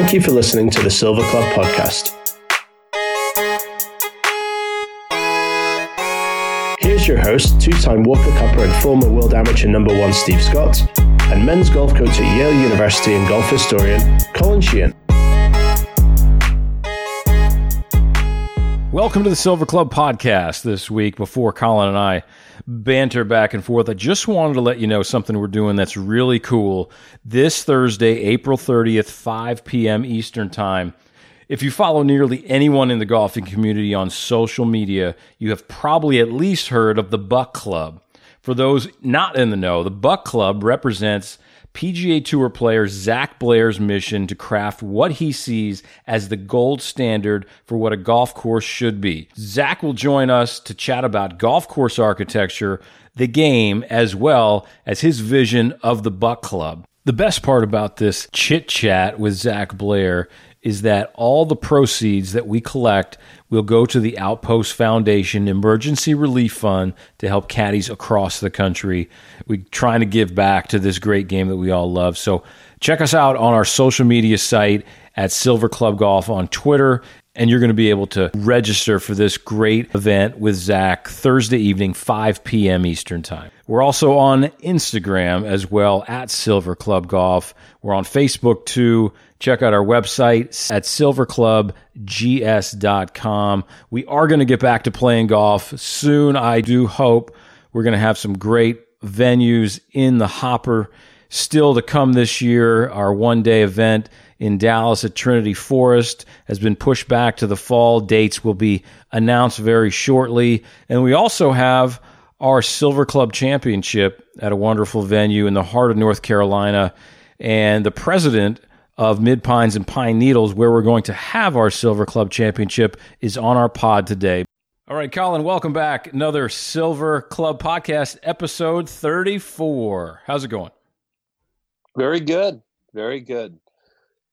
thank you for listening to the Silver Club podcast. Here's your host, two time Walker Cupper and former world amateur number one Steve Scott, and men's golf coach at Yale University and golf historian Colin Sheehan. Welcome to the Silver Club podcast this week. Before Colin and I banter back and forth, I just wanted to let you know something we're doing that's really cool. This Thursday, April 30th, 5 p.m. Eastern Time. If you follow nearly anyone in the golfing community on social media, you have probably at least heard of the Buck Club. For those not in the know, the Buck Club represents PGA Tour player Zach Blair's mission to craft what he sees as the gold standard for what a golf course should be. Zach will join us to chat about golf course architecture, the game, as well as his vision of the Buck Club. The best part about this chit chat with Zach Blair is that all the proceeds that we collect will go to the Outpost Foundation Emergency Relief Fund to help caddies across the country. We're trying to give back to this great game that we all love. So check us out on our social media site at Silver Club Golf on Twitter. And you're going to be able to register for this great event with Zach Thursday evening, 5 p.m. Eastern Time. We're also on Instagram as well at Silver Club Golf. We're on Facebook too. Check out our website at silverclubgs.com. We are going to get back to playing golf soon. I do hope we're going to have some great venues in the hopper still to come this year. Our one day event in Dallas at Trinity Forest has been pushed back to the fall. Dates will be announced very shortly. And we also have our Silver Club Championship at a wonderful venue in the heart of North Carolina. And the president of Mid Pines and Pine Needles, where we're going to have our Silver Club Championship, is on our pod today. All right, Colin, welcome back. Another Silver Club podcast, episode 34. How's it going? Very good. Very good.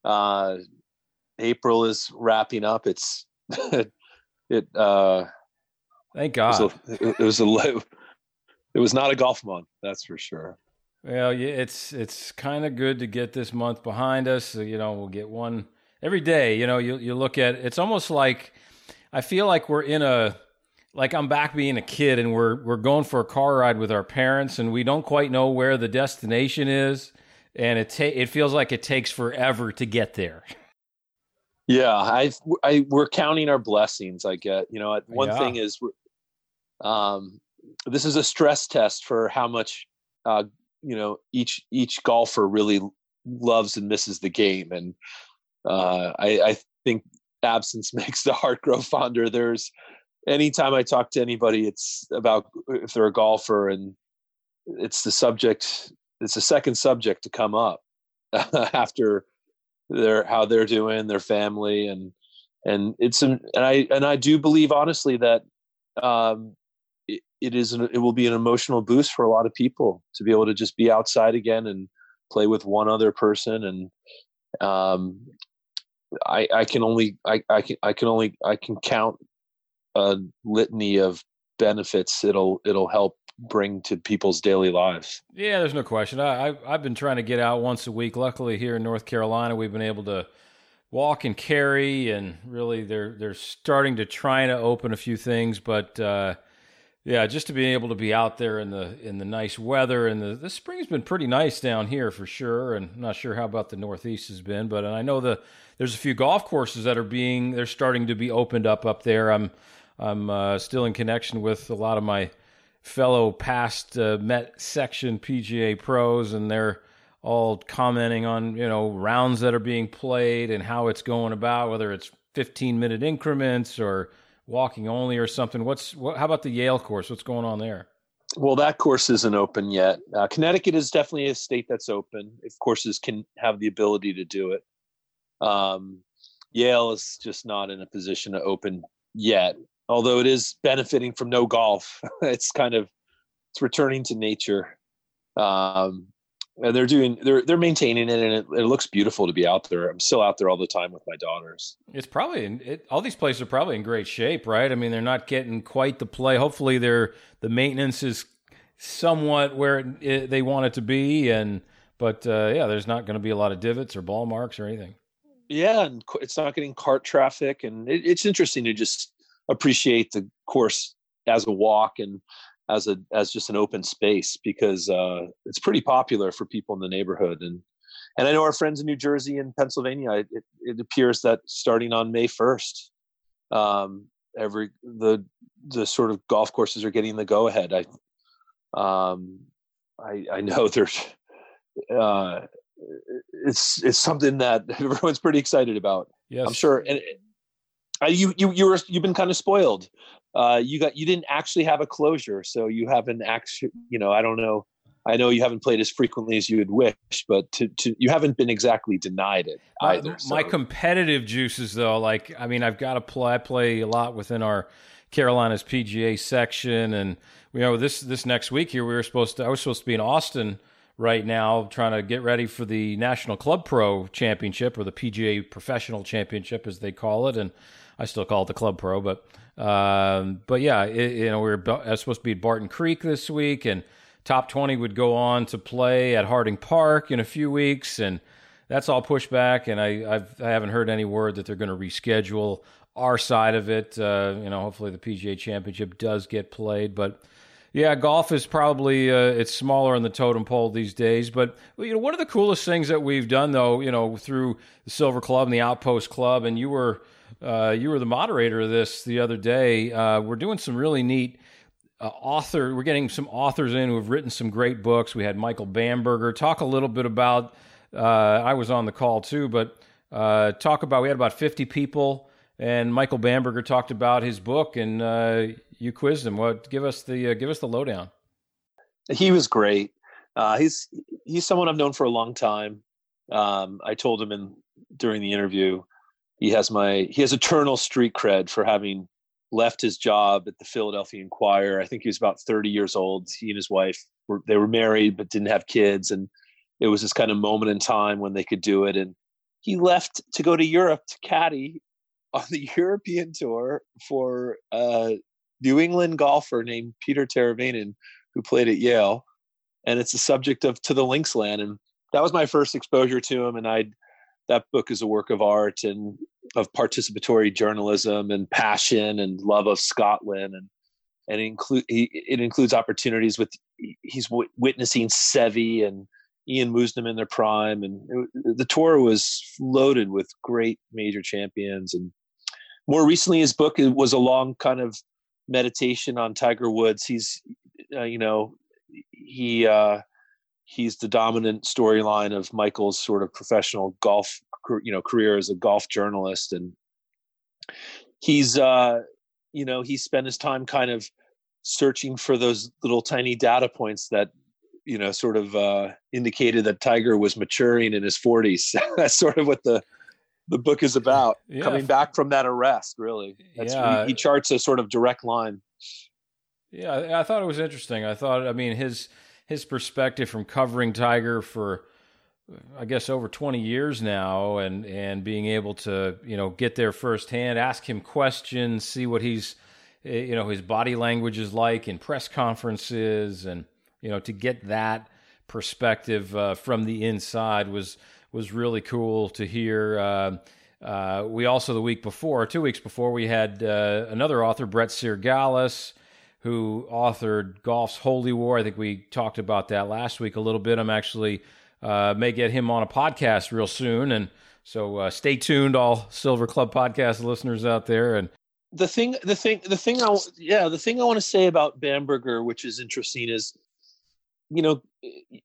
Uh, April is wrapping up. It's it. Uh, Thank God. It was, a, it was a. It was not a golf month. That's for sure. Well, yeah, it's it's kind of good to get this month behind us. So, you know, we'll get one every day. You know, you you look at it's almost like I feel like we're in a like I'm back being a kid and we're we're going for a car ride with our parents and we don't quite know where the destination is and it ta- it feels like it takes forever to get there. Yeah, I I we're counting our blessings. I get you know one yeah. thing is, um, this is a stress test for how much uh, you know each each golfer really loves and misses the game. And uh, I, I think absence makes the heart grow fonder. There's anytime i talk to anybody it's about if they're a golfer and it's the subject it's the second subject to come up after their how they're doing their family and and it's an and i and i do believe honestly that um it is an, it will be an emotional boost for a lot of people to be able to just be outside again and play with one other person and um, I, I can only I, I can I can only I can count a litany of benefits it'll it'll help bring to people's daily lives. Yeah, there's no question. I, I have been trying to get out once a week. Luckily, here in North Carolina, we've been able to walk and carry, and really they're they're starting to try to open a few things, but uh, yeah, just to be able to be out there in the in the nice weather and the the spring's been pretty nice down here for sure. And I'm not sure how about the Northeast has been, but I know the there's a few golf courses that are being they're starting to be opened up up there. I'm I'm uh, still in connection with a lot of my fellow past uh, Met section PGA pros, and they're all commenting on you know rounds that are being played and how it's going about, whether it's 15 minute increments or walking only or something. What's what, how about the Yale course? What's going on there? Well, that course isn't open yet. Uh, Connecticut is definitely a state that's open if courses can have the ability to do it. Um, Yale is just not in a position to open yet, although it is benefiting from no golf. it's kind of it's returning to nature. Um, they're doing they're they're maintaining it and it, it, looks beautiful to be out there. I'm still out there all the time with my daughters. It's probably in, it, all these places are probably in great shape right? I mean they're not getting quite the play. Hopefully they're the maintenance is somewhat where it, it, they want it to be and but uh, yeah there's not going to be a lot of divots or ball marks or anything. Yeah, and it's not getting cart traffic, and it, it's interesting to just appreciate the course as a walk and as a as just an open space because uh, it's pretty popular for people in the neighborhood and and I know our friends in New Jersey and Pennsylvania. It, it appears that starting on May first, um, every the the sort of golf courses are getting the go ahead. I um, I, I know there's uh, it's it's something that everyone's pretty excited about. Yes. I'm sure. And you you you were you've been kind of spoiled. Uh, you got you didn't actually have a closure, so you haven't actually. You know, I don't know. I know you haven't played as frequently as you would wish, but to, to you haven't been exactly denied it either. My, so. my competitive juices, though, like I mean, I've got to play. I play a lot within our Carolinas PGA section, and you know this this next week here we were supposed to. I was supposed to be in Austin right now, trying to get ready for the National Club Pro Championship or the PGA Professional Championship, as they call it, and I still call it the Club Pro, but um, but yeah, it, you know we are supposed to be at Barton Creek this week, and top twenty would go on to play at Harding Park in a few weeks, and that's all pushed back. And I I've, I have not heard any word that they're going to reschedule our side of it. Uh, you know, hopefully the PGA Championship does get played, but yeah, golf is probably uh, it's smaller on the totem pole these days. But you know, one of the coolest things that we've done, though, you know, through the Silver Club and the Outpost Club, and you were uh, you were the moderator of this the other day. Uh, we're doing some really neat uh, author. We're getting some authors in who have written some great books. We had Michael Bamberger talk a little bit about. Uh, I was on the call too, but uh, talk about. We had about fifty people, and Michael Bamberger talked about his book, and you quizzed him. What? Give us the give us the lowdown. He was great. he's he's someone I've known for a long time. Um, I told him in during the interview he has my he has eternal street cred for having left his job at the Philadelphia Inquirer. I think he was about 30 years old. He and his wife were they were married but didn't have kids and it was this kind of moment in time when they could do it and he left to go to Europe to caddy on the European tour for a New England golfer named Peter Teravainen who played at Yale and it's the subject of To the Linksland and that was my first exposure to him and I'd that book is a work of art and of participatory journalism and passion and love of Scotland. And and it, include, it includes opportunities with he's w- witnessing Seve and Ian Woosnam in their prime. And it, the tour was loaded with great major champions. And more recently his book was a long kind of meditation on Tiger Woods. He's uh, you know he uh, he's the dominant storyline of Michael's sort of professional golf, you know, career as a golf journalist, and he's, uh, you know, he spent his time kind of searching for those little tiny data points that, you know, sort of uh, indicated that Tiger was maturing in his 40s. That's sort of what the the book is about. Yeah. Coming back from that arrest, really. That's, yeah. he, he charts a sort of direct line. Yeah, I thought it was interesting. I thought, I mean, his his perspective from covering Tiger for I guess over 20 years now and and being able to, you know, get there firsthand, ask him questions, see what he's eh, you know, his body language is like in press conferences and you know, to get that perspective uh, from the inside was was really cool to hear. Uh, uh, we also the week before, two weeks before, we had uh, another author, Brett Cyrgalis, who authored Golf's Holy War. I think we talked about that last week a little bit. I'm actually uh, may get him on a podcast real soon, and so uh, stay tuned, all Silver Club podcast listeners out there. And the thing, the thing, the thing, I yeah, the thing I want to say about Bamberger, which is interesting, is you know,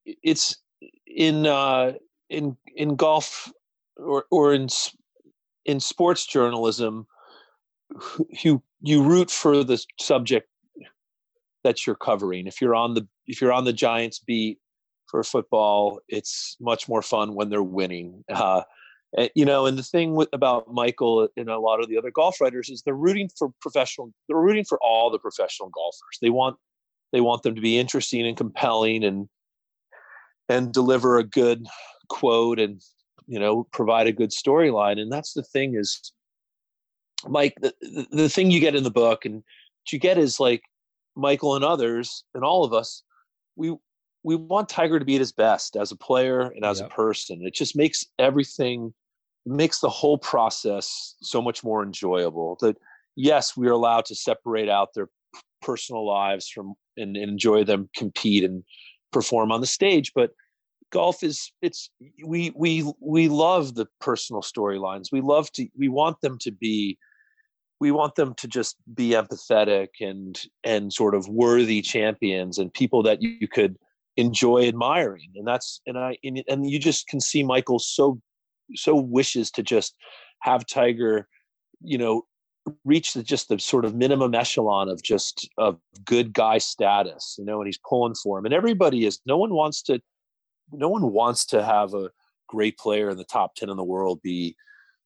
it's in uh, in in golf or or in in sports journalism, you you root for the subject that you're covering. If you're on the if you're on the Giants beat for football, it's much more fun when they're winning. Uh, you know, and the thing with, about Michael and a lot of the other golf writers is they're rooting for professional. They're rooting for all the professional golfers. They want they want them to be interesting and compelling and and deliver a good quote and you know provide a good storyline. And that's the thing is, Mike. The, the, thing you get in the book and you get is like Michael and others and all of us, we we want Tiger to be at his best as a player and as yep. a person. It just makes everything makes the whole process so much more enjoyable. That yes, we are allowed to separate out their personal lives from and, and enjoy them compete and perform on the stage, but golf is it's we we we love the personal storylines we love to we want them to be we want them to just be empathetic and and sort of worthy champions and people that you, you could enjoy admiring. And that's and i and, and you just can see michael so so wishes to just have tiger you know reach the just the sort of minimum echelon of just of good guy status you know and he's pulling for him. And everybody is no one wants to no one wants to have a great player in the top 10 in the world be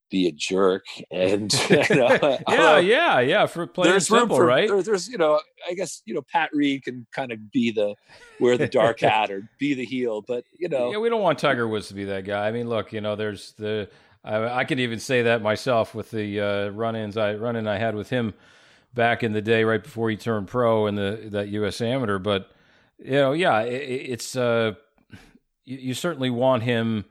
be a jerk and you know, yeah uh, yeah yeah for playing simple for, right there, there's you know i guess you know pat reed can kind of be the wear the dark hat or be the heel but you know yeah we don't want tiger woods to be that guy i mean look you know there's the i, I can even say that myself with the uh, run-ins i run-in i had with him back in the day right before he turned pro in the that us amateur but you know yeah it, it's uh you, you certainly want him.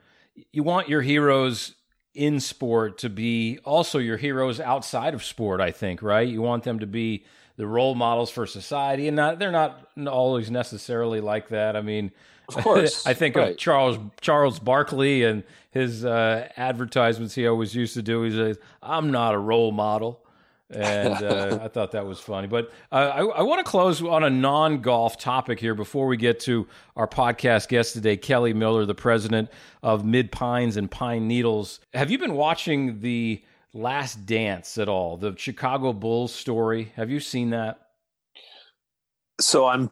You want your heroes in sport to be also your heroes outside of sport. I think right. You want them to be the role models for society, and not they're not always necessarily like that. I mean, of course, I think right. of Charles Charles Barkley and his uh, advertisements he always used to do. He says, "I'm not a role model." And uh, I thought that was funny. But uh, I, I want to close on a non golf topic here before we get to our podcast guest today, Kelly Miller, the president of Mid Pines and Pine Needles. Have you been watching the Last Dance at all? The Chicago Bulls story. Have you seen that? So I'm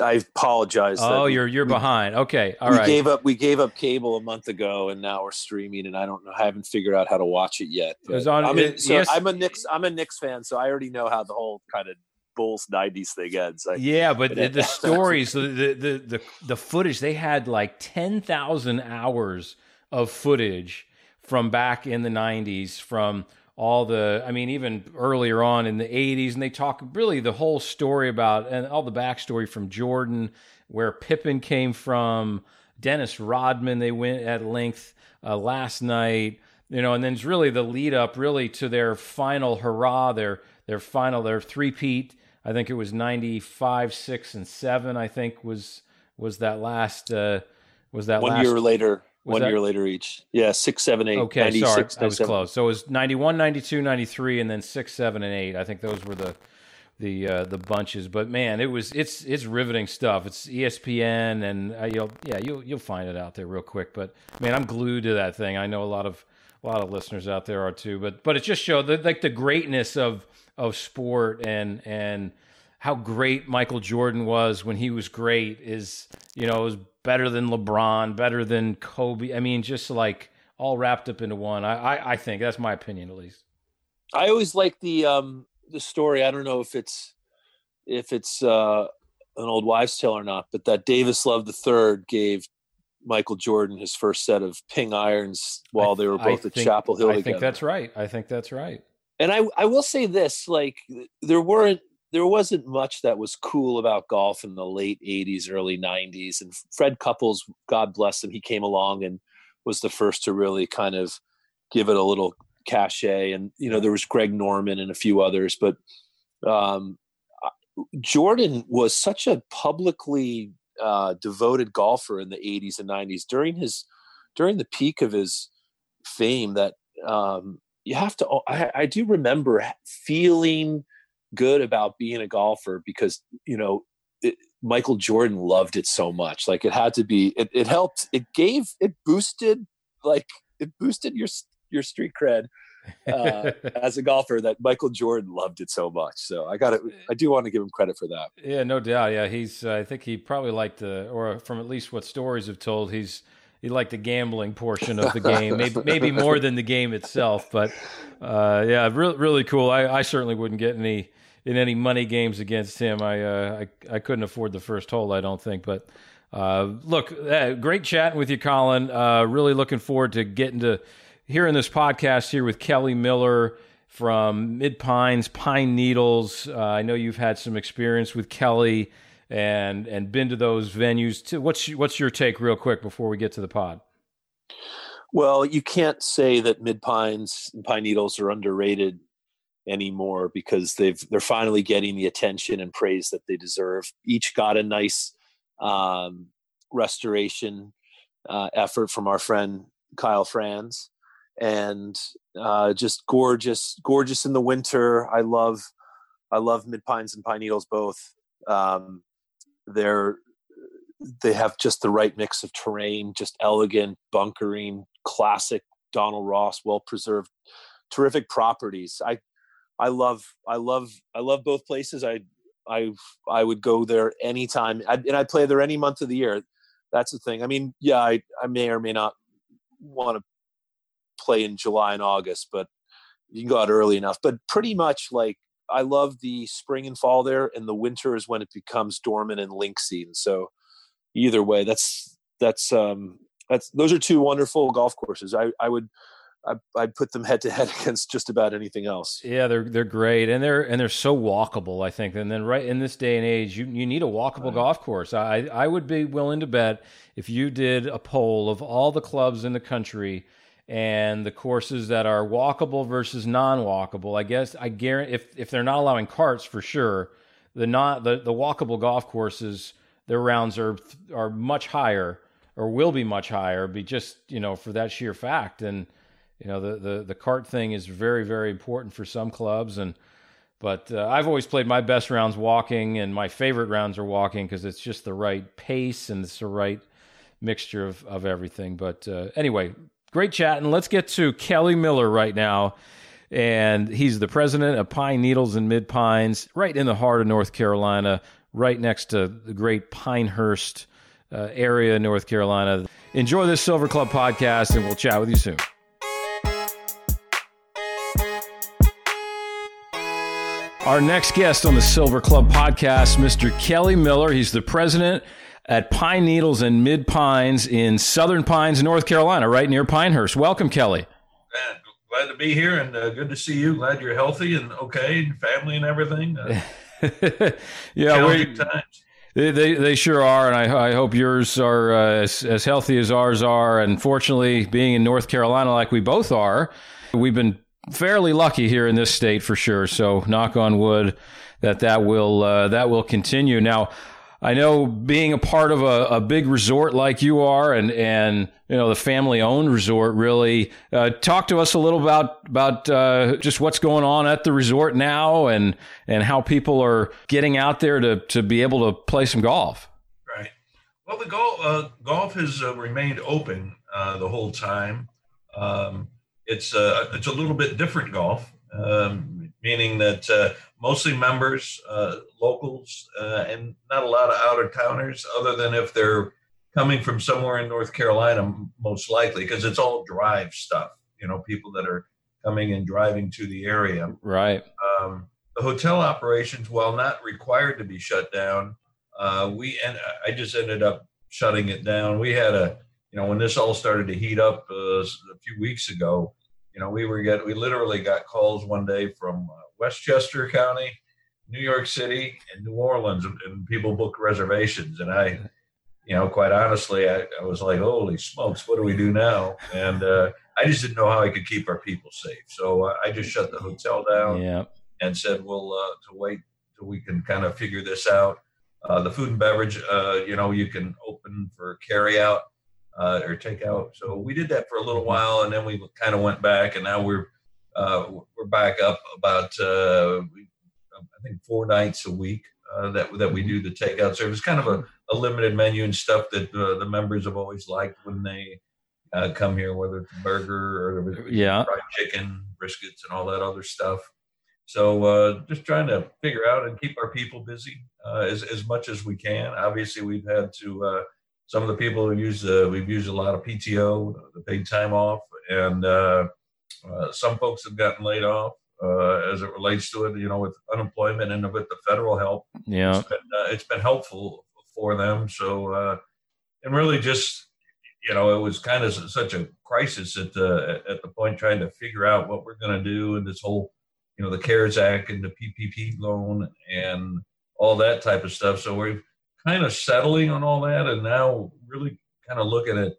I apologize. Oh, you're you're behind. Okay, all we right. gave up we gave up cable a month ago, and now we're streaming, and I don't know. I haven't figured out how to watch it yet. It on. I'm, it, so yes. I'm a Knicks. I'm a Knicks fan, so I already know how the whole kind of Bulls '90s thing ends. I, yeah, but the, the stories, the, the the the footage, they had like ten thousand hours of footage from back in the '90s from all the i mean even earlier on in the 80s and they talk really the whole story about and all the backstory from jordan where pippen came from dennis rodman they went at length uh, last night you know and then it's really the lead up really to their final hurrah their their final their three-peat. I think it was 95 6 and 7 i think was was that last uh was that one last, year later one that? year later each. Yeah, six, seven, eight. Okay, 96, sorry, I was close. So it was 91, 92, 93, and then six, seven, and eight. I think those were the the uh, the bunches. But man, it was it's it's riveting stuff. It's ESPN, and uh, you'll yeah you'll you'll find it out there real quick. But man, I'm glued to that thing. I know a lot of a lot of listeners out there are too. But but it just showed the, like the greatness of of sport and and how great Michael Jordan was when he was great is you know it was better than LeBron, better than Kobe. I mean, just like all wrapped up into one. I, I, I think that's my opinion at least. I always like the um the story. I don't know if it's if it's uh an old wives' tale or not, but that Davis Love III gave Michael Jordan his first set of ping irons while they were both at Chapel Hill. I together. think that's right. I think that's right. And I I will say this: like there weren't there wasn't much that was cool about golf in the late 80s early 90s and fred couples god bless him he came along and was the first to really kind of give it a little cachet and you know there was greg norman and a few others but um, jordan was such a publicly uh, devoted golfer in the 80s and 90s during his during the peak of his fame that um, you have to I, I do remember feeling good about being a golfer because you know it, Michael Jordan loved it so much. Like it had to be. It, it helped. It gave. It boosted. Like it boosted your your street cred uh, as a golfer that Michael Jordan loved it so much. So I got it. I do want to give him credit for that. Yeah, no doubt. Yeah, he's. Uh, I think he probably liked the, or from at least what stories have told, he's he liked the gambling portion of the game, maybe maybe more than the game itself. But uh, yeah, really really cool. I, I certainly wouldn't get any in any money games against him. I uh, I, I couldn't afford the first hole, I don't think. But uh, look, uh, great chatting with you, Colin. Uh, really looking forward to getting to hearing this podcast here with Kelly Miller from Mid Pines, Pine Needles. Uh, I know you've had some experience with Kelly and and been to those venues. Too. What's what's your take, real quick, before we get to the pod? Well, you can't say that Mid Pines and Pine Needles are underrated anymore because they've they're finally getting the attention and praise that they deserve. Each got a nice um, restoration uh, effort from our friend Kyle Franz, and uh, just gorgeous, gorgeous in the winter. I love, I love Mid Pines and Pine Needles both. Um, they're they have just the right mix of terrain, just elegant bunkering, classic Donald Ross, well preserved, terrific properties. I I love I love I love both places. I I I would go there anytime, I'd, and I'd play there any month of the year. That's the thing. I mean, yeah, I I may or may not want to play in July and August, but you can go out early enough. But pretty much like I love the spring and fall there, and the winter is when it becomes dormant and linksy. And so either way, that's that's um that's those are two wonderful golf courses. I I would I, I'd put them head to head against just about anything else. Yeah, they're they're great, and they're and they're so walkable. I think, and then right in this day and age, you you need a walkable right. golf course. I I would be willing to bet if you did a poll of all the clubs in the country and the courses that are walkable versus non-walkable. I guess I guarantee if if they're not allowing carts for sure, the not the the walkable golf courses their rounds are are much higher or will be much higher. Be just you know for that sheer fact and you know the the the cart thing is very very important for some clubs and but uh, I've always played my best rounds walking and my favorite rounds are walking because it's just the right pace and it's the right mixture of, of everything. But uh, anyway great chat and let's get to Kelly Miller right now and he's the president of Pine Needles and Mid Pines right in the heart of North Carolina right next to the great Pinehurst uh, area in North Carolina. Enjoy this Silver Club podcast and we'll chat with you soon Our next guest on the Silver Club podcast, Mr. Kelly Miller. He's the president at Pine Needles and Mid Pines in Southern Pines, North Carolina, right near Pinehurst. Welcome, Kelly. Glad to be here and uh, good to see you. Glad you're healthy and okay, and family and everything. Uh, yeah, we, they, they, they sure are, and I, I hope yours are uh, as, as healthy as ours are. And fortunately, being in North Carolina like we both are, we've been fairly lucky here in this state for sure. So knock on wood that that will uh, that will continue. Now, I know being a part of a, a, big resort like you are, and and you know the family owned resort. Really, uh, talk to us a little about about uh, just what's going on at the resort now, and and how people are getting out there to to be able to play some golf. Right. Well, the golf uh, golf has uh, remained open uh, the whole time. Um, it's a uh, it's a little bit different golf, um, meaning that uh, mostly members, uh, locals, uh, and not a lot of out of towners, other than if they're coming from somewhere in North Carolina, most likely, because it's all drive stuff. You know, people that are coming and driving to the area. Right. Um, the hotel operations, while not required to be shut down, uh, we and I just ended up shutting it down. We had a you know, when this all started to heat up uh, a few weeks ago, you know, we were get we literally got calls one day from uh, Westchester County, New York City, and New Orleans, and people booked reservations. And I, you know, quite honestly, I, I was like, "Holy smokes, what do we do now?" And uh, I just didn't know how I could keep our people safe, so uh, I just shut the hotel down yeah. and said, "We'll uh, to wait till we can kind of figure this out." Uh, the food and beverage, you know, you can open for carry out uh, or take out. So we did that for a little mm-hmm. while, and then we kind of went back, and now we're uh, we're back up about uh, I think four nights a week uh, that that we do the takeout service. Kind of a, a limited menu and stuff that uh, the members have always liked when they uh, come here, whether it's burger or yeah. fried chicken, briskets, and all that other stuff. So uh, just trying to figure out and keep our people busy uh, as as much as we can. Obviously, we've had to uh, some of the people who use uh, we've used a lot of PTO, the paid time off, and uh, uh, some folks have gotten laid off uh, as it relates to it. You know, with unemployment and with the federal help, yeah, it's been, uh, it's been helpful for them. So, uh, and really just you know, it was kind of such a crisis at the at the point trying to figure out what we're going to do and this whole you know the CARES Act and the PPP loan and all that type of stuff. So we've kind of settling on all that and now really kind of looking at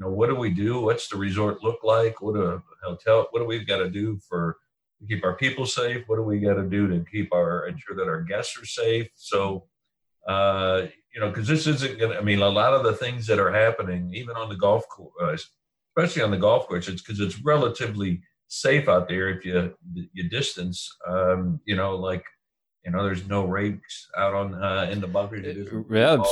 you know, what do we do? What's the resort look like? What a hotel? What do we got to do for to keep our people safe? What do we got to do to keep our ensure that our guests are safe? So, uh, you know, because this isn't to. I mean, a lot of the things that are happening, even on the golf course, uh, especially on the golf course, it's because it's relatively safe out there if you you distance. Um, you know, like you know, there's no rakes out on uh, in the bunkers. Yeah,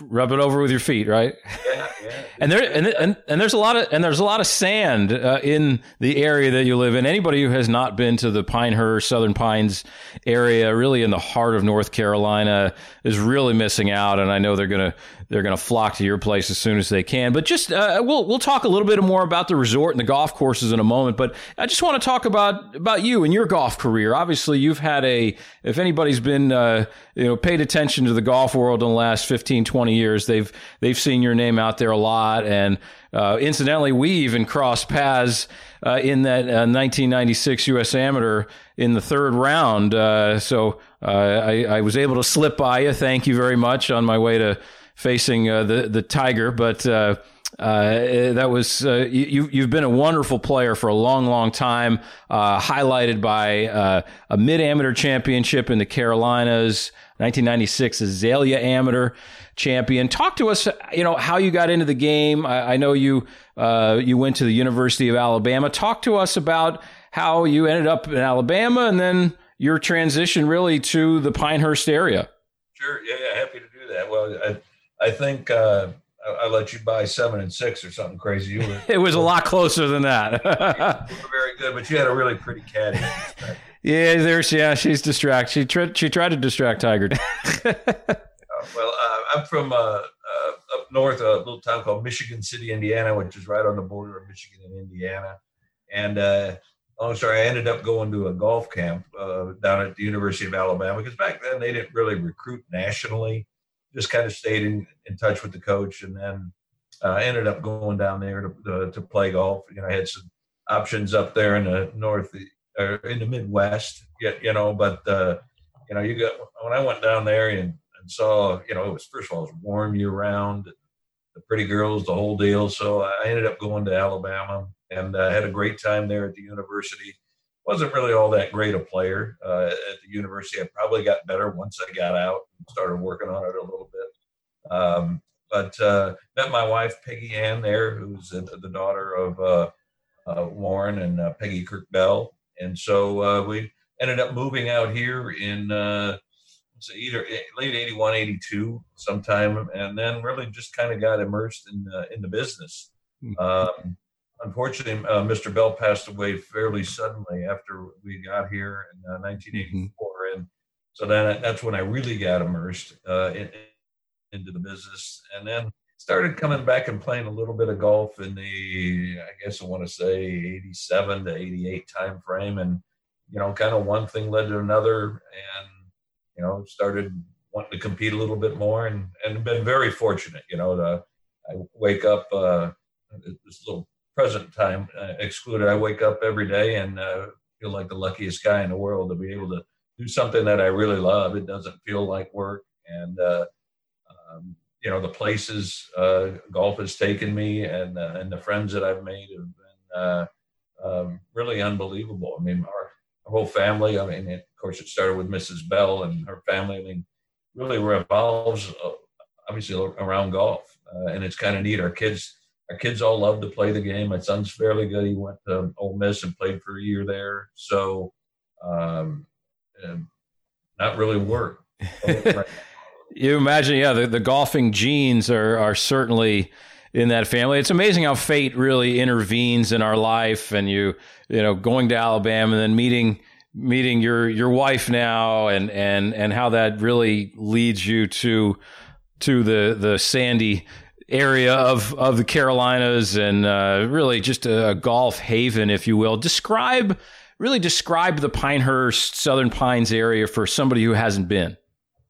rub it over with your feet, right? Yeah, yeah. and there and, and and there's a lot of and there's a lot of sand uh, in the area that you live in. Anybody who has not been to the Pinehurst Southern Pines area, really in the heart of North Carolina, is really missing out. And I know they're gonna they're gonna flock to your place as soon as they can. But just uh, we'll we'll talk a little bit more about the resort and the golf courses in a moment. But I just want to talk about about you and your golf career. Obviously, you've had a if anybody's been uh, you know paid attention to the golf world in the last 15, 20 years, they've they've seen your name out there a lot. And uh, incidentally, we even crossed paths uh, in that 1996 uh, U.S. Amateur in the third round. Uh, so uh, I, I, was able to slip by you. Thank you very much on my way to facing the the Tiger, but. Uh, that was uh, you. You've been a wonderful player for a long, long time. Uh, highlighted by uh, a mid amateur championship in the Carolinas, 1996 Azalea Amateur champion. Talk to us. You know how you got into the game. I, I know you uh, you went to the University of Alabama. Talk to us about how you ended up in Alabama and then your transition really to the Pinehurst area. Sure. Yeah. yeah happy to do that. Well, I I think uh, I, let you buy seven and six or something crazy. You were, it was a lot closer than that. you were very good, but you had a really pretty caddy. yeah, there's yeah, she's distracted. She tried she tried to distract Tiger. uh, well, uh, I'm from uh, uh, up north, a little town called Michigan City, Indiana, which is right on the border of Michigan and Indiana. And uh, long story, I ended up going to a golf camp uh, down at the University of Alabama because back then they didn't really recruit nationally just kind of stayed in, in touch with the coach, and then uh, ended up going down there to, to play golf. You know, I had some options up there in the north or in the Midwest, you know, but uh, you know, you got when I went down there and, and saw, you know, it was first of all it was warm year round, the pretty girls, the whole deal. So I ended up going to Alabama and uh, had a great time there at the university wasn't really all that great a player uh, at the university. I probably got better once I got out and started working on it a little bit. Um, but uh, met my wife Peggy Ann there, who's the daughter of uh, uh Warren and uh, Peggy Kirk Bell, and so uh, we ended up moving out here in either late 81, 82 sometime, and then really just kind of got immersed in in the business. Mm-hmm. Um, unfortunately, uh, Mr. Bell passed away fairly suddenly after we got here in uh, 1984, mm-hmm. and so then that's when I really got immersed uh, in, into the business, and then started coming back and playing a little bit of golf in the, I guess I want to say 87 to 88 time frame, and you know, kind of one thing led to another, and you know, started wanting to compete a little bit more, and and been very fortunate, you know, to I wake up. Uh, this little present time uh, excluded, I wake up every day and uh, feel like the luckiest guy in the world to be able to do something that I really love. It doesn't feel like work, and uh, um, you know the places uh, golf has taken me, and uh, and the friends that I've made have been uh, um, really unbelievable. I mean, our, our, whole family. I mean, it, of course, it started with Mrs. Bell and her family. I mean, really revolves obviously around golf, and it's kind of neat. Our kids our kids all love to play the game. My son's fairly good. He went to Ole Miss and played for a year there. So, um, not really work. you imagine, yeah, the, the golfing genes are are certainly in that family. It's amazing how fate really intervenes in our life, and you you know going to Alabama and then meeting meeting your your wife now, and and and how that really leads you to to the the sandy area of, of the Carolinas and uh, really just a golf haven, if you will. Describe, really describe the Pinehurst, Southern Pines area for somebody who hasn't been.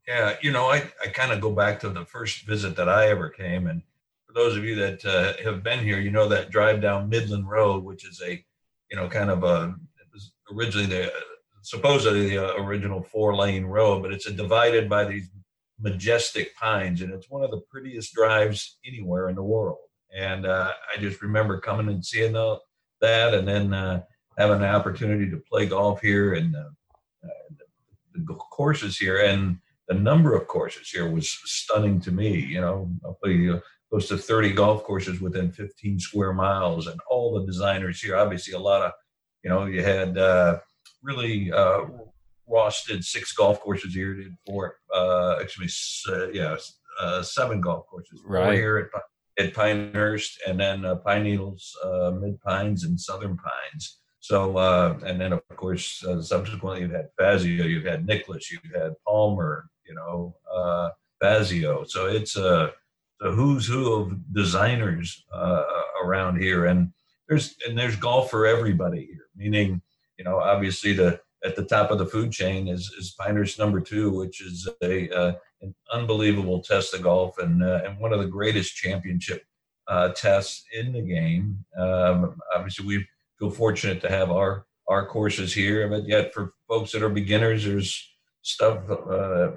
Yeah, you know, I, I kind of go back to the first visit that I ever came. And for those of you that uh, have been here, you know that drive down Midland Road, which is a, you know, kind of a, it was originally the, supposedly the uh, original four lane road, but it's divided by these majestic pines, and it's one of the prettiest drives anywhere in the world. And uh, I just remember coming and seeing the, that, and then uh, having the opportunity to play golf here and uh, the, the courses here and the number of courses here was stunning to me. You know, play uh, close to 30 golf courses within 15 square miles, and all the designers here. Obviously, a lot of, you know, you had uh, really uh, Ross did six golf courses here. Did four, uh, actually, uh, yeah, uh, seven golf courses. Right here at, at Pinehurst, and then uh, Pine Needles, uh, Mid Pines, and Southern Pines. So, uh, and then of course, uh, subsequently, you've had Fazio, you've had Nicklaus, you've had Palmer, you know, uh, Fazio. So it's a, a who's who of designers uh, around here, and there's and there's golf for everybody here. Meaning, you know, obviously the at the top of the food chain is is Pinehurst number two, which is a uh, an unbelievable test of golf and uh, and one of the greatest championship uh, tests in the game. Um, obviously, we feel fortunate to have our our courses here, but yet for folks that are beginners, there's stuff uh,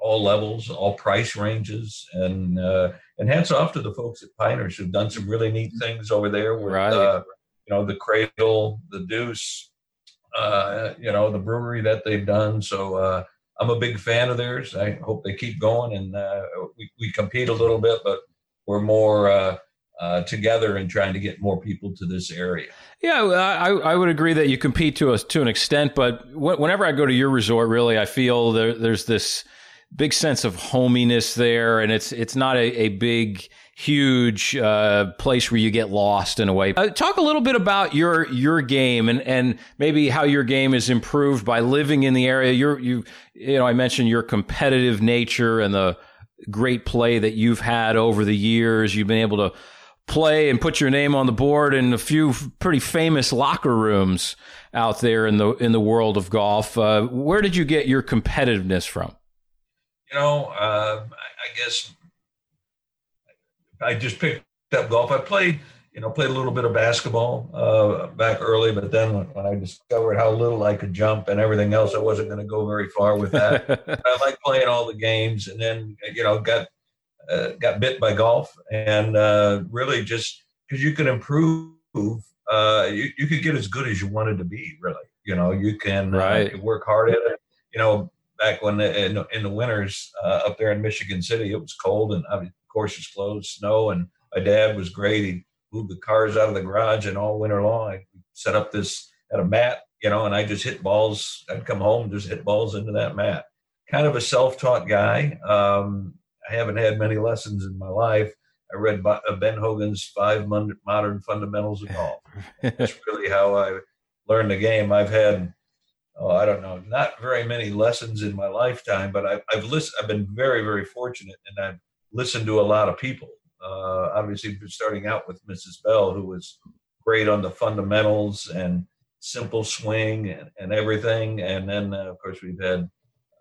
all levels, all price ranges, and uh, and hats off to the folks at Pinehurst who've done some really neat things over there with right. uh, you know the Cradle, the Deuce, uh, you know the brewery that they've done. So uh, I'm a big fan of theirs. I hope they keep going, and uh, we we compete a little bit, but we're more. Uh, uh, together and trying to get more people to this area. Yeah, I, I would agree that you compete to a, to an extent, but whenever I go to your resort, really, I feel there, there's this big sense of hominess there, and it's it's not a, a big huge uh, place where you get lost in a way. Uh, talk a little bit about your your game and and maybe how your game is improved by living in the area. You're you you know I mentioned your competitive nature and the great play that you've had over the years. You've been able to play and put your name on the board in a few pretty famous locker rooms out there in the in the world of golf. Uh, where did you get your competitiveness from? You know, uh, I guess I just picked up golf. I played, you know, played a little bit of basketball uh, back early, but then when, I discovered how little I could jump and everything else, I wasn't going to go very far with that. I like playing all the games, and then you know got uh, got bit by golf, and uh, really just because you can improve, uh, you you could get as good as you wanted to be. Really, you know, you can uh, right. work hard at it. You know, back when in, in, the winters uh, up there in Michigan City, it was cold and I mean, courses closed, snow, and my dad was great. He moved the cars out of the garage, and all winter long, I set up this at a mat, you know, and I just hit balls. I'd come home just hit balls into that mat. Kind of a self-taught guy. Um, I haven't had many lessons in my life. I read uh, Ben Hogan's Five Modern Fundamentals of Golf. That's really how I learned the game. I've had, oh, I don't know, not very many lessons in my lifetime, but I've, I've listened. I've been very, very fortunate, and I've listened to a lot of people. Uh, obviously, starting out with Mrs. Bell, who was great on the fundamentals and simple swing and, and everything. And then, uh, of course, we've had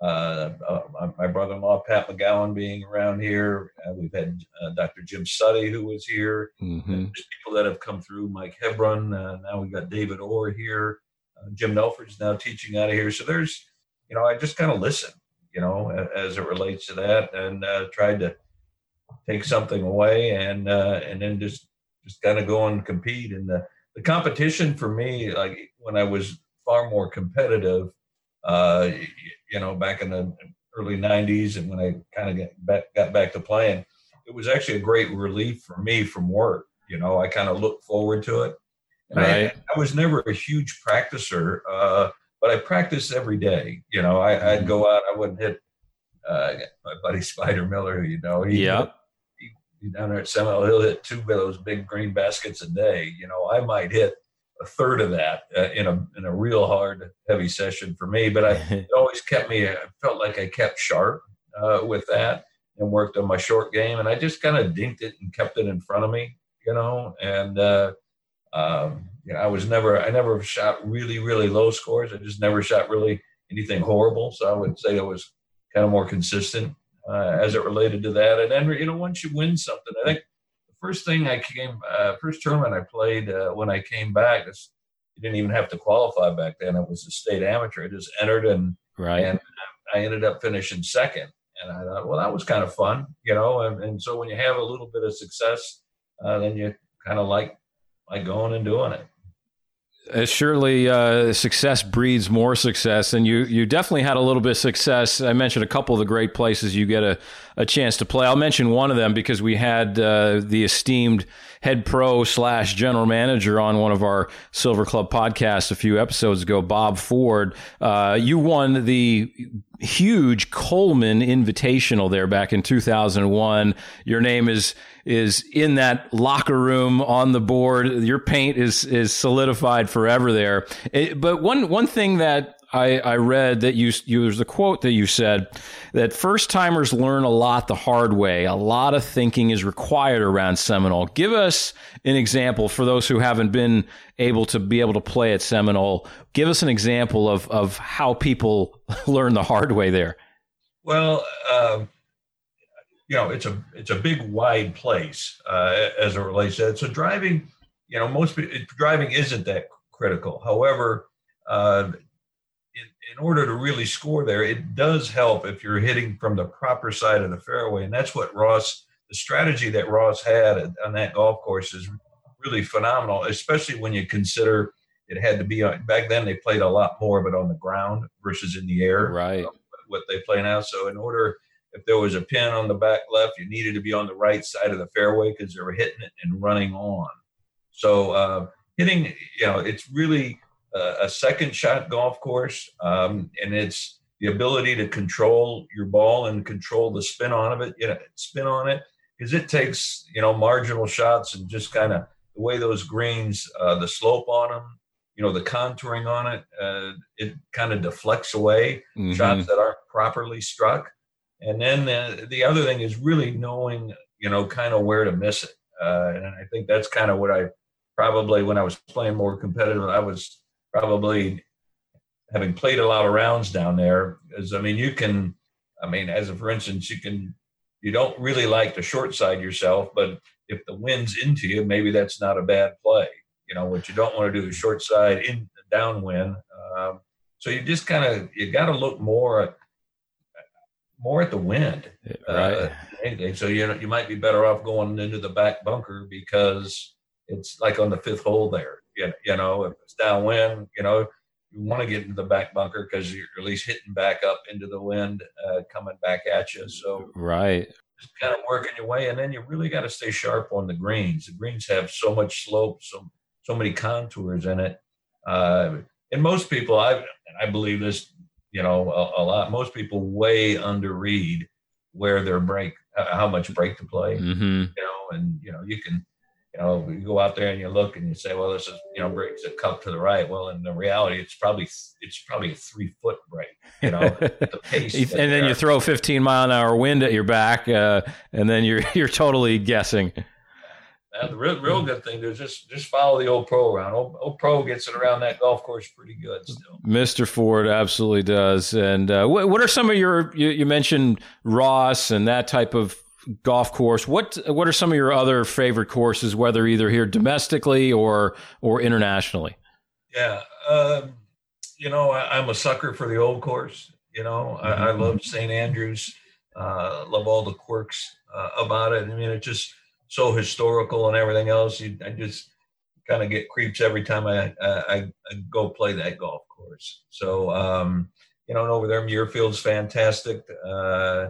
uh, uh my brother-in-law Pat McGowan being around here. Uh, we've had uh, Dr. Jim Suttie, who was here. Mm-hmm. people that have come through. Mike Hebron. now we've got David Orr here. Jim Nelford's now teaching out of here. So there's, you know, I just kind of listen, you know, as it relates to that, and tried to take something away and uh, and then just just kind of go and compete. And the the competition for me, like when I was far more competitive, uh, you know, back in the early '90s, and when I kind of got back, got back to playing, it was actually a great relief for me from work. You know, I kind of looked forward to it. And right. I, I was never a huge practicer, uh, but I practiced every day. You know, I, would go out, I wouldn't hit uh, my buddy Spider Miller, you know, he yeah down there at Seminole, he'll hit two of those big green baskets a day. You know, I might hit a third of that uh, in a in a real hard, heavy session for me. But I, it always kept me. I felt like I kept sharp uh, with that and worked on my short game, and I just kind of dinked it and kept it in front of me. You know, and uh, um, you know, I was never, I never shot really, really low scores. I just never shot really anything horrible. So I would say I was kind of more consistent uh, as it related to that. And then, you know, once you win something, I think the first thing I came, uh, first tournament I played uh, when I came back, you didn't even have to qualify back then. It was a state amateur. I just entered and right. and I ended up finishing second. And I thought, well, that was kind of fun, you know. And, and so when you have a little bit of success uh, then you kind of like like going and doing it. Uh, surely, uh, success breeds more success, and you you definitely had a little bit of success. I mentioned a couple of the great places you get a, a chance to play. I'll mention one of them because we had uh, the esteemed head pro slash general manager on one of our Silver Club podcasts a few episodes ago, Bob Ford. Uh, you won the huge Coleman Invitational there back in 2001. Your name is is in that locker room on the board. Your paint is is solidified forever there. It, but one one thing that I, I read that you, you there's a quote that you said that first timers learn a lot the hard way. A lot of thinking is required around Seminole. Give us an example for those who haven't been able to be able to play at Seminole. Give us an example of of how people learn the hard way there. Well, um, you know, it's a it's a big wide place uh, as it relates to it. So driving, you know, most driving isn't that critical. However, uh, in, order to really score there, it does help if you're hitting from the proper side of the fairway. And that's what Ross, the strategy that Ross had on that golf course is really phenomenal, especially when you consider it had to be on, back then they played a lot more, but on the ground versus in the air. Right. what they play now. So in order, if there was a pin on the back left, you needed to be on the right side of the fairway because they were hitting it and running on. So uh, hitting, you know, it's really a second shot golf course, um, and it's the ability to control your ball and control the spin on of it. You know, spin on it because it takes you know marginal shots and just kind of the way those greens, uh, the slope on them, you know, the contouring on it, uh, it kind of deflects away mm-hmm. shots that aren't properly struck. And then the, the other thing is really knowing, you know, kind of where to miss it. Uh, and I think that's kind of what I probably when I was playing more competitive, I was probably having played a lot of rounds down there is I mean you can I mean as a, for instance you can you don't really like to short side yourself but if the wind's into you maybe that's not a bad play. You know what you don't want to do is short side in downwind um, so you just kind of you got to look more at more at the wind. Right. uh, so you know you might be better off going into the back bunker because it's like on the fifth hole there you, you know, if it's downwind, you know, you want to get into the back bunker because you're at least hitting back up into the wind uh, coming back at you. So right, just kind of working your way, and then you really got to stay sharp on the greens. The greens have so much slope, so so many contours in it. Uh, and most people, I I believe this, you know, a, a lot. Most people way under read where their break, how much break to play. Mm-hmm. You know, and you know you can you know, you go out there and you look and you say, well, this is, you know, breaks a cup to the right. Well, in the reality, it's probably, it's probably a three foot break, you know, the pace. and then you throw 15 mile an hour wind at your back, uh, and then you're, you're totally guessing. the real, real good thing is just just follow the old pro around. Old, old, pro gets it around that golf course pretty good still. Mr. Ford absolutely does. And uh, what, what are some of your? You, you mentioned Ross and that type of golf course. What what are some of your other favorite courses, whether either here domestically or or internationally? Yeah, um, you know, I, am a sucker for the old course. You know, mm-hmm. I, I, love St. Andrews. Uh, love all the quirks uh, about it. I mean, it's just so historical and everything else. You, I just kind of get creeps every time I, I, I go play that golf course. So, um, you know, and over there, Muirfield's fantastic. Uh,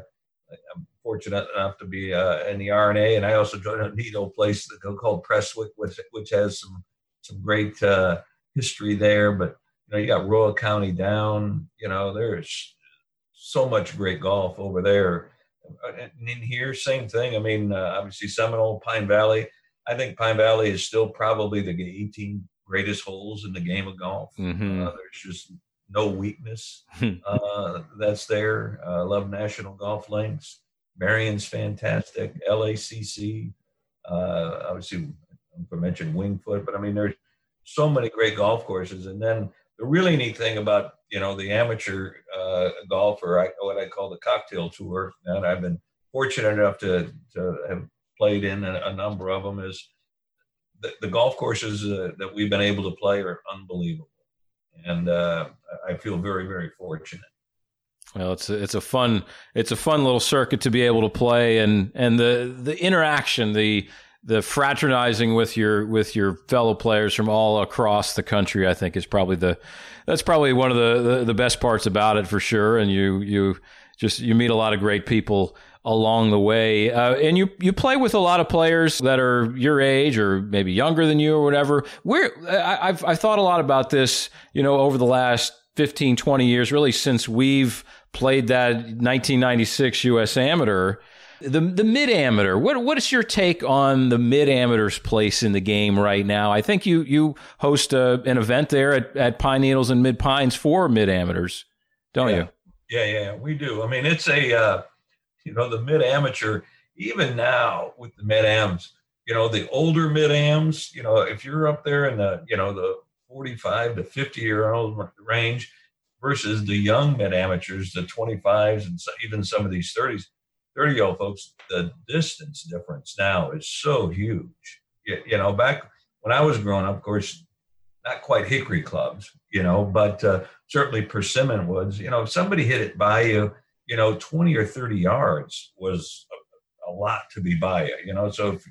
I'm fortunate enough to be uh, in the R&A, I also joined a neat old place called Prestwick, which which has some some great uh, history there. But you know, you got Royal County down. You know, there's so much great golf over there. And in here, same thing. I mean, uh, obviously Seminole, Pine Valley. I think Pine Valley is still probably the 18 greatest holes in the game of golf. Mm-hmm. Uh, there's just no weakness uh, that's there. I uh, love National Golf Links. Merion's fantastic. LACC, uh, obviously, I mentioned Wingfoot, but I mean, there's so many great golf courses. And then the really neat thing about you know the amateur uh, golfer, I, what I call the cocktail tour, and I've been fortunate enough to to have played in a, a number of them, is the, the golf courses uh, that we've been able to play are unbelievable, and uh, I feel very very fortunate. Well, it's a, it's a fun it's a fun little circuit to be able to play, and and the the interaction, the the fraternizing with your with your fellow players from all across the country, I think is probably the that's probably one of the, the, the best parts about it for sure. And you you just you meet a lot of great people along the way. Uh, and you you play with a lot of players that are your age or maybe younger than you or whatever. Where I, I've I've thought a lot about this, you know, over the last 15, 20 years, really since we've played that 1996 U.S. Amateur. The the mid amateur. What what is your take on the mid amateur's place in the game right now? I think you you host a, an event there at, at Pine Needles and Mid Pines for mid amateurs, don't yeah. you? Yeah, yeah, we do. I mean, it's a uh, you know the mid amateur. Even now with the mid ams, you know the older mid ams. You know if you're up there in the you know the 45 to 50 year old range versus the young mid amateurs, the 25s and even some of these 30s 30 year old folks, the distance difference now is so huge. You, you, know, back when I was growing up, of course, not quite hickory clubs, you know, but uh, certainly persimmon woods. You know, if somebody hit it by you, you know, 20 or 30 yards was a, a lot to be by you, you know. So if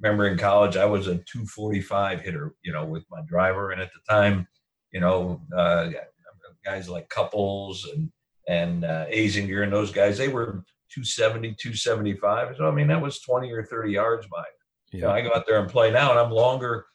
remember in college, I was a 245 hitter, you know, with my driver. And at the time, you know, uh, guys like Couples and, and uh, Azinger and those guys, they were 270, 275. So, I mean, that was 20 or 30 yards by. Yeah. You know, I go out there and play now, and I'm longer,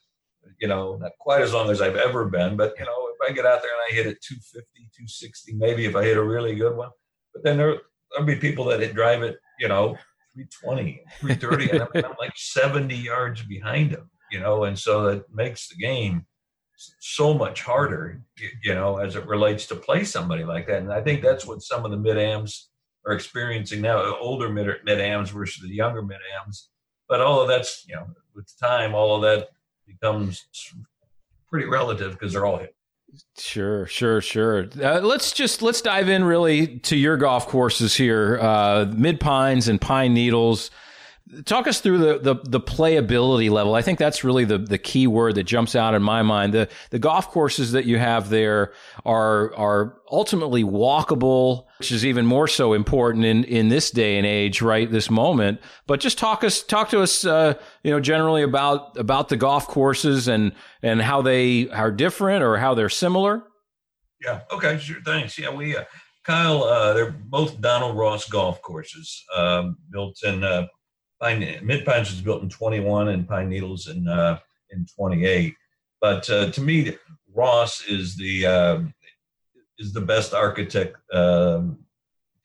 you know, not quite as long as I've ever been, but, you know, if I get out there and I hit it 250, 260, maybe if I hit a really good one. But then there, there'll be people that hit, drive it, you know, 320, 330, and I'm, I'm like 70 yards behind them, you know, and so that makes the game so much harder, you know, as it relates to play somebody like that. And I think that's what some of the mid ams are experiencing now, older mid ams versus the younger mid ams. But all of that's, you know, with time, all of that becomes pretty relative because they're all hit. Sure, sure, sure. Uh, let's just let's dive in really to your golf courses here, uh, Mid Pines and Pine Needles. Talk us through the, the, the playability level. I think that's really the the key word that jumps out in my mind. The the golf courses that you have there are are ultimately walkable, which is even more so important in in this day and age, right? This moment. But just talk us talk to us, uh, you know, generally about about the golf courses and and how they are different or how they're similar. Yeah. Okay. Sure. Thanks. Yeah. We. Uh, Kyle, uh, they're both Donald Ross golf courses um, built in uh, Pine Mid Pines was built in 21 and Pine Needles in uh, in 28. But uh, to me, Ross is the uh, is the best architect um,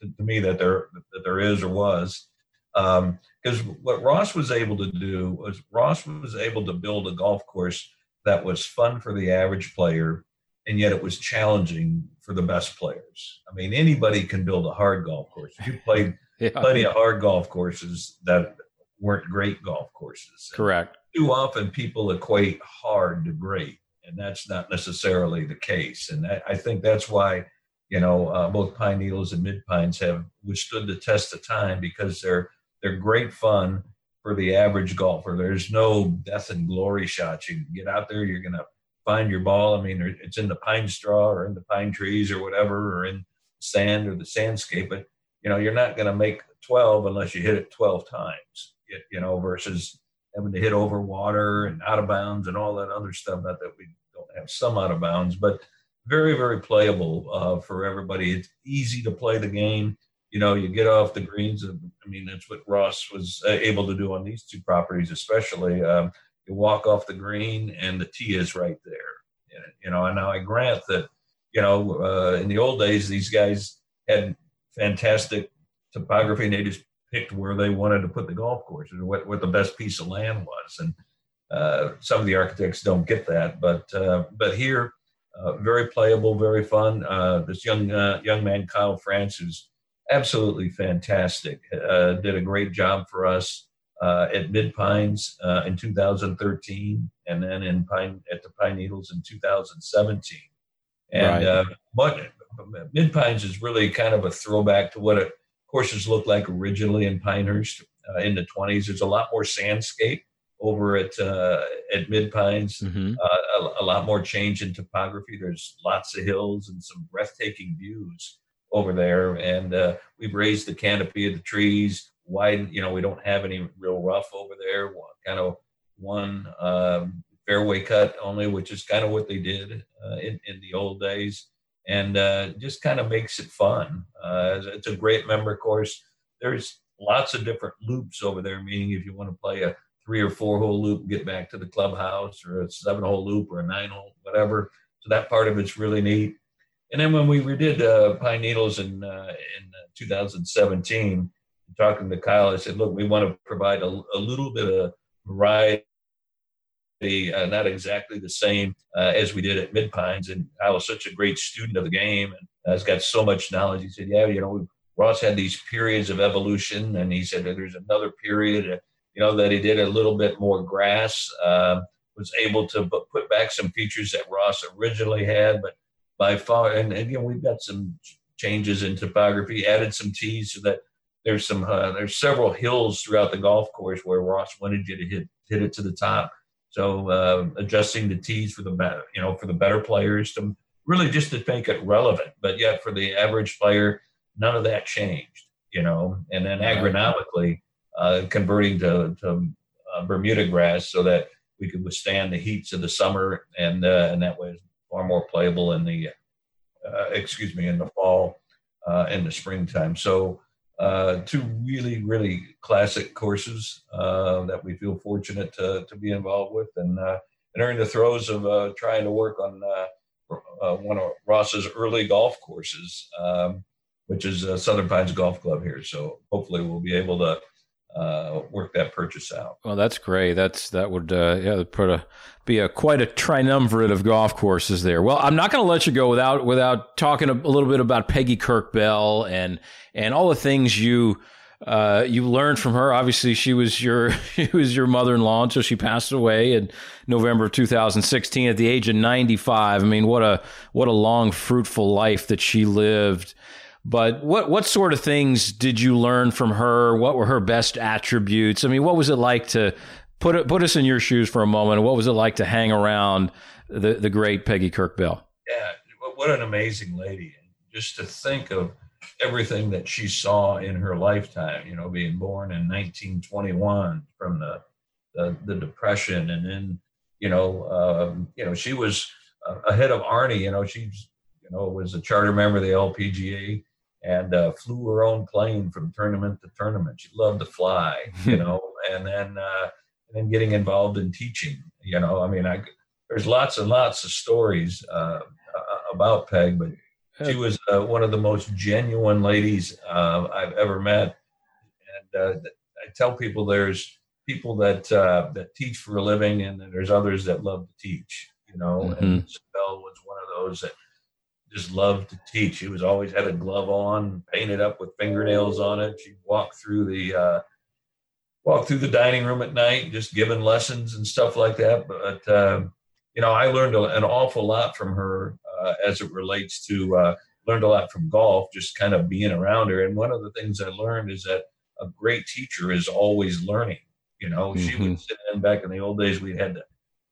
to, to, me that there that there is or was. Because um, what Ross was able to do was Ross was able to build a golf course that was fun for the average player, and yet it was challenging for the best players. I mean, anybody can build a hard golf course. You played yeah. plenty of hard golf courses that weren't great golf courses. Correct. And too often people equate hard to great, and that's not necessarily the case. And that, I think that's why, you know, uh, both Pine Needles and Mid Pines have withstood the test of time because they're they're great fun for the average golfer. There's no death and glory shots. You get out there, you're gonna find your ball. I mean, it's in the pine straw or in the pine trees or whatever, or in sand or the sandscape. But you know, you're not going to make 12 unless you hit it 12 times you know, versus having to hit over water and out of bounds and all that other stuff. Not that we don't have some out of bounds, but very, very playable uh, for everybody. It's easy to play the game. You know, you get off the greens. I mean, that's what Ross was uh, able to do on these two properties, especially. Um, you walk off the green and the tee is right there. You know, and now I grant that, you know, uh, in the old days, these guys had fantastic topography and they just picked where they wanted to put the golf course or what, what the best piece of land was. And uh, some of the architects don't get that, but uh, but here, uh, very playable, very fun. Uh, this young uh, young man Kyle Franz, who's absolutely fantastic, uh, did a great job for us at Mid Pines in 2013, and then in Pine at the Pine Needles in 2017. And right. but Mid Pines is really kind of a throwback to what it courses looked like originally in Pinehurst uh, in the 20s. There's a lot more sandscape over at uh, at Mid Pines. Mm-hmm. Uh, a, a, lot more change in topography. There's lots of hills and some breathtaking views over there. And uh, we've raised the canopy of the trees. wide. You know, we don't have any real rough over there. One, Kind of one um, fairway cut only, which is kind of what they did uh, in, in the old days, and uh, just kind of makes it fun. Uh, it's a great member course. There's lots of different loops over there, meaning if you want to play a three or four hole loop, get back to the clubhouse, or a seven hole loop, or a nine hole, whatever. So that part of it's really neat. And then when we redid uh, Pine Needles in uh, in uh, 2017, talking to Kyle, I said, "Look, we want to provide a, a little bit of variety." Uh, not exactly the same uh, as we did at Mid Pines, and I was such a great student of the game and has got so much knowledge. He said, "Yeah, you know, Ross had these periods of evolution, and he said there's another period, you know, that he did a little bit more grass, uh, was able to put back some features that Ross originally had, but by far, and again, we've got some changes in topography, added some tees so that there's some uh, there's several hills throughout the golf course where Ross wanted you to hit hit it to the top. So uh, adjusting the tees for the better, you know, for the better players to really just to make it relevant, but yet for the average player none of that changed, you know. And then agronomically, uh, converting to, to uh, Bermuda grass so that we could withstand the heats of the summer, and uh, and that was far more playable in the uh, excuse me in the fall and uh, the springtime. So. Uh, two really, really classic courses uh, that we feel fortunate to, to be involved with, and uh, and are in the throes of uh, trying to work on one of Ross's early golf courses. Um, which is uh, Southern Pines Golf Club here. So hopefully we'll be able to uh, work that purchase out. Well, that's great. That's that would uh, yeah put a be a quite a triumvirate of golf courses there. Well, I'm not going to let you go without without talking a, a, little bit about Peggy Kirk Bell and and all the things you. Uh, you learned from her. Obviously, she was your she was your mother-in-law until she passed away in November of 2016 at the age of 95. I mean, what a what a long, fruitful life that she lived. But what what sort of things did you learn from her? What were her best attributes? I mean, what was it like to put put us in your shoes for a moment? What was it like to hang around the the great Peggy Kirk Bell? Yeah, what an amazing lady! Just to think of everything that she saw in her lifetime. You know, being born in 1921 from the the, the depression, and then you know, um, you know, she was ahead of Arnie. You know, she's you know was a charter member of the LPGA and uh, flew her own plane from tournament to tournament. She loved to fly, you know, and then uh, and then getting involved in teaching. You know, I mean, I there's lots and lots of stories uh, about Peg, but she was uh, one of the most genuine ladies uh, I've ever met. And uh, I tell people there's people that that teach for a living, and there's others that love to teach. You know, mm-hmm. and Isabel was one of those that just loved to teach. She was always had a glove on, painted up with fingernails on it. She'd walk through the uh, walk through the dining room at night, just giving lessons and stuff like that. But uh, you know, I learned an awful lot from her uh, as it relates to uh, learned a lot from golf, just kind of being around her. And one of the things I learned is that a great teacher is always learning. You know, mm-hmm. she would mm-hmm. sit in back in the old days. We had to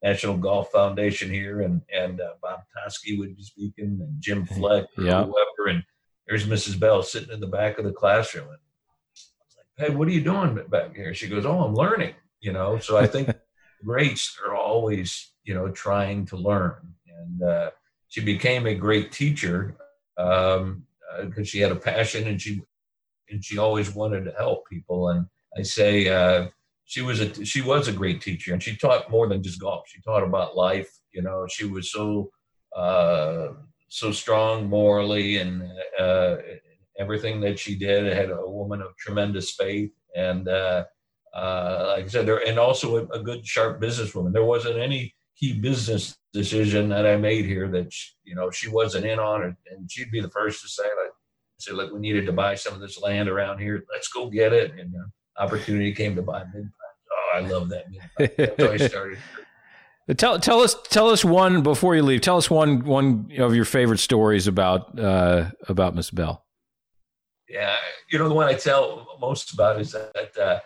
National Golf Foundation here, and and uh, Bob Toski would be speaking, and Jim Flick, yeah. whoever, and there's Mrs. Bell sitting in the back of the classroom, and I was like, "Hey, what are you doing back here?" She goes, "Oh, I'm learning." You know, so I think greats are always you know trying to learn, and uh, she became a great teacher because um, uh, she had a passion and she and she always wanted to help people, and I say uh, she was a she was a great teacher, and she taught more than just golf. She taught about life. You know, she was so uh, so strong morally, and uh, everything that she did had a woman of tremendous faith, and uh, uh, like I said, there and also a, a, good sharp businesswoman. There wasn't any key business decision that I made here that she, you know she wasn't in on, it, and she'd be the first to say like, say like we needed to buy some of this land around here. Let's go get it, and opportunity came to buy mid I love that. That's how I started. Tell tell us tell us one before you leave. Tell us one one of your favorite stories about uh, about Miss Bell. Yeah, you know the one I tell most about is that uh,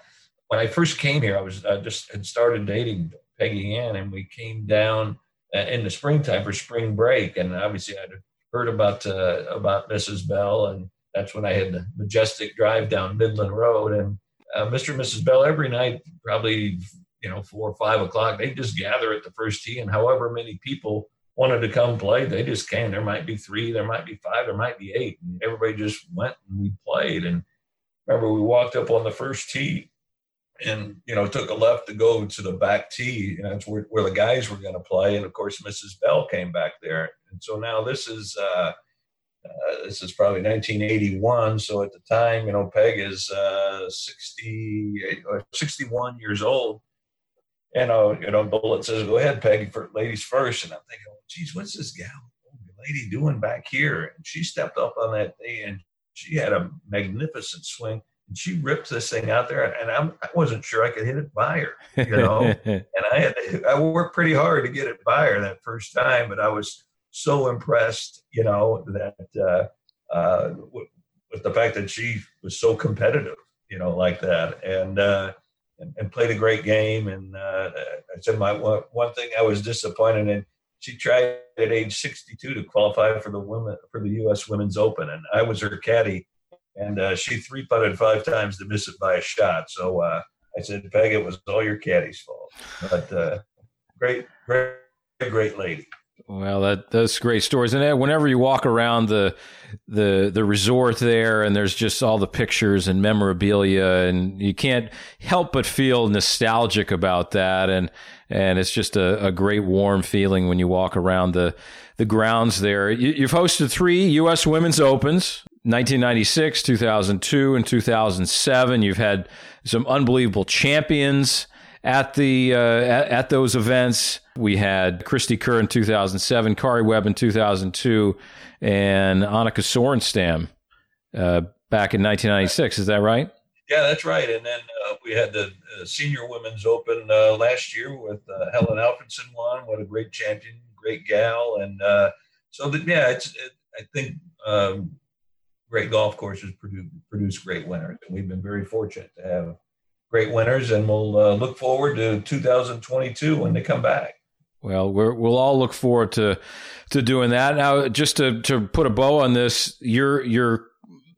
when I first came here, I was uh, just had started dating Peggy Ann, and we came down uh, in the springtime for spring break, and obviously I'd heard about uh, about Mrs. Bell, and that's when I had the majestic drive down Midland Road, and uh, Mr. and Mrs. Bell every night, probably you know four or five o'clock. They just gather at the first tee, and however many people wanted to come play, they just came. There might be three, there might be five, there might be eight. And everybody just went and we played. And remember, we walked up on the first tee and, you know, took a left to go to the back tee. And that's where, where the guys were going to play. And of course, Mrs. Bell came back there. And so now this is, uh, uh, this is probably 1981. So at the time, you know, Peg is uh, 60 or 61 years old. And, uh, you know, Bullet says, go ahead, Peggy, for ladies first. And I'm thinking, geez, what's this gal lady doing back here? And she stepped up on that day and she had a magnificent swing. And she ripped this thing out there, and I'm, I wasn't sure I could hit it by her, you know. and I had to, I worked pretty hard to get it by her that first time, but I was so impressed, you know, that uh, uh, with, with the fact that she was so competitive, you know, like that, and uh, and, and, played a great game. And uh, I said my one, one thing I was disappointed in she tried at age 62 to qualify for the women for the U.S. Women's Open, and I was her caddy, and uh, she three putted five times to miss it by a shot. So uh, I said, Peg, it was all your caddy's fault. But uh, great, great, great lady. Well, that that's great stories, and whenever you walk around the the the resort there, and there's just all the pictures and memorabilia, and you can't help but feel nostalgic about that, and and it's just a, a great warm feeling when you walk around the the grounds there. You, you've hosted three U.S. Women's Opens. 1996, 2002, and 2007. You've had some unbelievable champions at the uh, at, at, those events. We had Cristie Kerr in 2007, Karrie Webb in 2002, and Annika Sorenstam uh, back in 1996. Is that right? Yeah, that's right. And then uh, we had the uh, Senior Women's Open uh, last year with uh, Helen Alfredsson won. What a great champion, great gal. And so, that, yeah, it's it, I think um, great golf courses produce, produce great winners. And we've been very fortunate to have great winners, and we'll uh, look forward to 2022 when they come back. Well, we will all look forward to to doing that. Now, just to, to put a bow on this, you're you're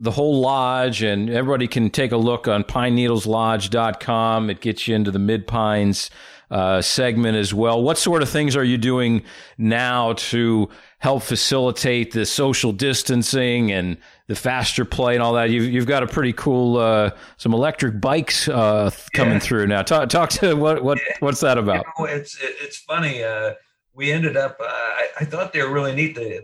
the whole lodge, and everybody can take a look on pineneedleslodge.com. It gets you into the Mid Pines uh, segment as well. What sort of things are you doing now to help facilitate the social distancing and the faster play and all that? You've, you've got a pretty cool, uh, some electric bikes uh, coming yeah. through now. Talk, talk to what, what yeah. what's that about? You know, it's it's funny. Uh, we ended up. Uh, I, I, thought they were really neat. They,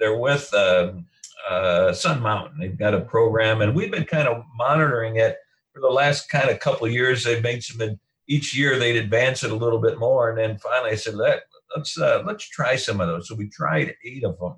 they're with um, uh, Sun Mountain. They've got a program, and we've been kind of monitoring it for the last kind of couple of years. They've made some each year they'd advance it a little bit more, and then finally I said, Let, let's uh, let's try some of those. So we tried eight of them,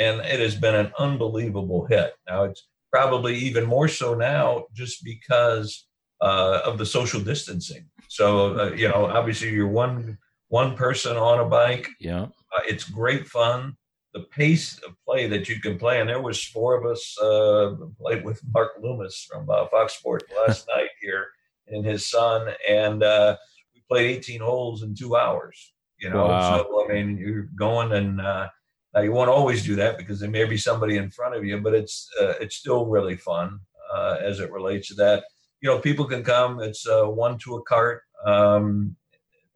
and it has been an unbelievable hit. Now it's probably even more so now, just because uh, of the social distancing. So uh, you know, obviously you're one one person on a bike. Yeah, uh, it's great fun. The pace of play that you can play, and there was four of us uh, played with Mark Loomis from uh, Fox Sports last night here and his son, and uh, we played 18 holes in two hours. You know, wow. so I mean, you're going and uh, now you won't always do that because there may be somebody in front of you, but it's uh, it's still really fun uh, as it relates to that. You know, people can come. It's uh, one to a cart. Um,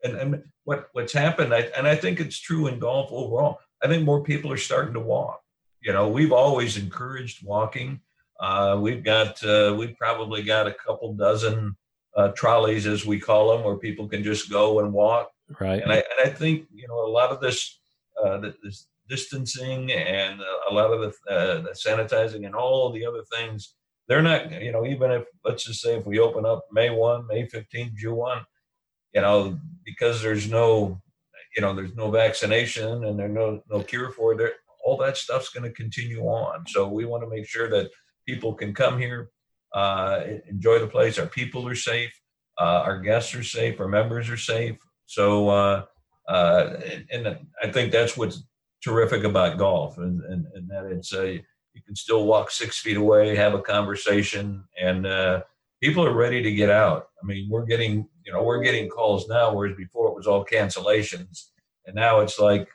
and, and what what's happened, I, and I think it's true in golf overall. I think more people are starting to walk. You know, we've always encouraged walking. Uh, we've got uh, we've probably got a couple dozen uh, trolleys, as we call them, where people can just go and walk. Right. And I, and I think you know a lot of this, uh, this distancing and a lot of the, uh, the sanitizing and all the other things, they're not. You know, even if let's just say if we open up May one, May fifteenth, June one, you know, because there's no, you know, there's no vaccination and there's no no cure for it. All that stuff's going to continue on. So we want to make sure that people can come here, uh, enjoy the place. Our people are safe. Uh, our guests are safe. Our members are safe. So, uh, uh and, and, I think that's what's terrific about golf, and, and, and that it's a you can still walk six feet away, have a conversation, and uh, people are ready to get out. I mean, we're getting you know we're getting calls now, whereas before it was all cancellations, and now it's like,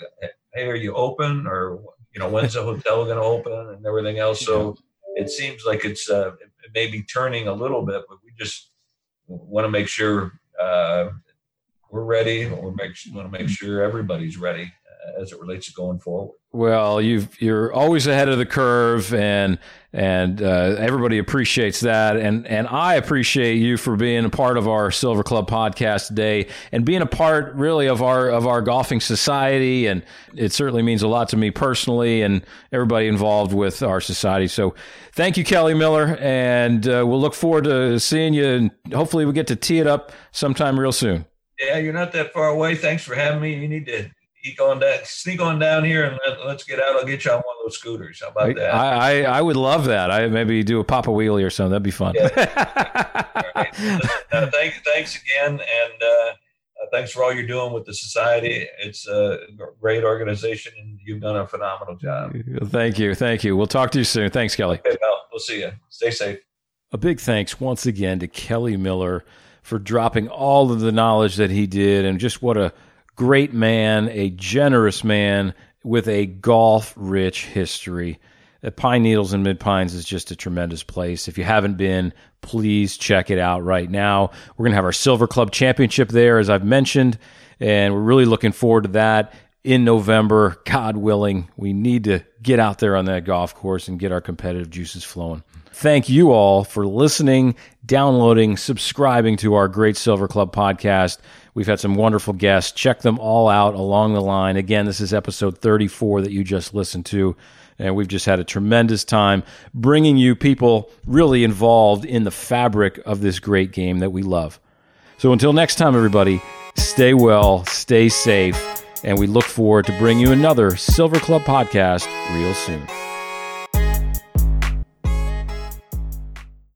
hey, are you open? Or you know, when's the hotel going to open and everything else? So it seems like it's uh, it may be turning a little bit, but we just want to make sure uh, we're ready. We make want to make sure everybody's ready as it relates to going forward. Well, you you're always ahead of the curve, and and uh, everybody appreciates that, and and I appreciate you for being a part of our Silver Club podcast today, and being a part really of our of our golfing society, and it certainly means a lot to me personally, and everybody involved with our society. So, thank you, Kelly Miller, and uh, we'll look forward to seeing you, and hopefully we get to tee it up sometime real soon. Yeah, you're not that far away. Thanks for having me. You need to sneak on down, sneak on down here, and let, us get out. I'll get you on one of those scooters. How about that? I, I, I would love that. I maybe do a pop a wheelie or something. That'd be fun. Yeah. uh, thanks, thanks again, and uh, thanks for all you're doing with the society. It's a great organization, and you've done a phenomenal job. Thank you, thank you. We'll talk to you soon. Thanks, Kelly. Okay, well, we'll see you. Stay safe. A big thanks once again to Kelly Miller for dropping all of the knowledge that he did, and just what a great man, a generous man with a golf rich history. Uh, Pine Needles and Mid Pines is just a tremendous place. If you haven't been, please check it out right now. We're going to have our Silver Club Championship there, as I've mentioned, and we're really looking forward to that in November. God willing, we need to get out there on that golf course and get our competitive juices flowing. Thank you all for listening, downloading, subscribing to our Great Silver Club podcast. We've had some wonderful guests. Check them all out along the line. Again, this is episode 34 that you just listened to. And we've just had a tremendous time bringing you people really involved in the fabric of this great game that we love. So until next time, everybody, stay well, stay safe, and we look forward to bringing you another Silver Club podcast real soon.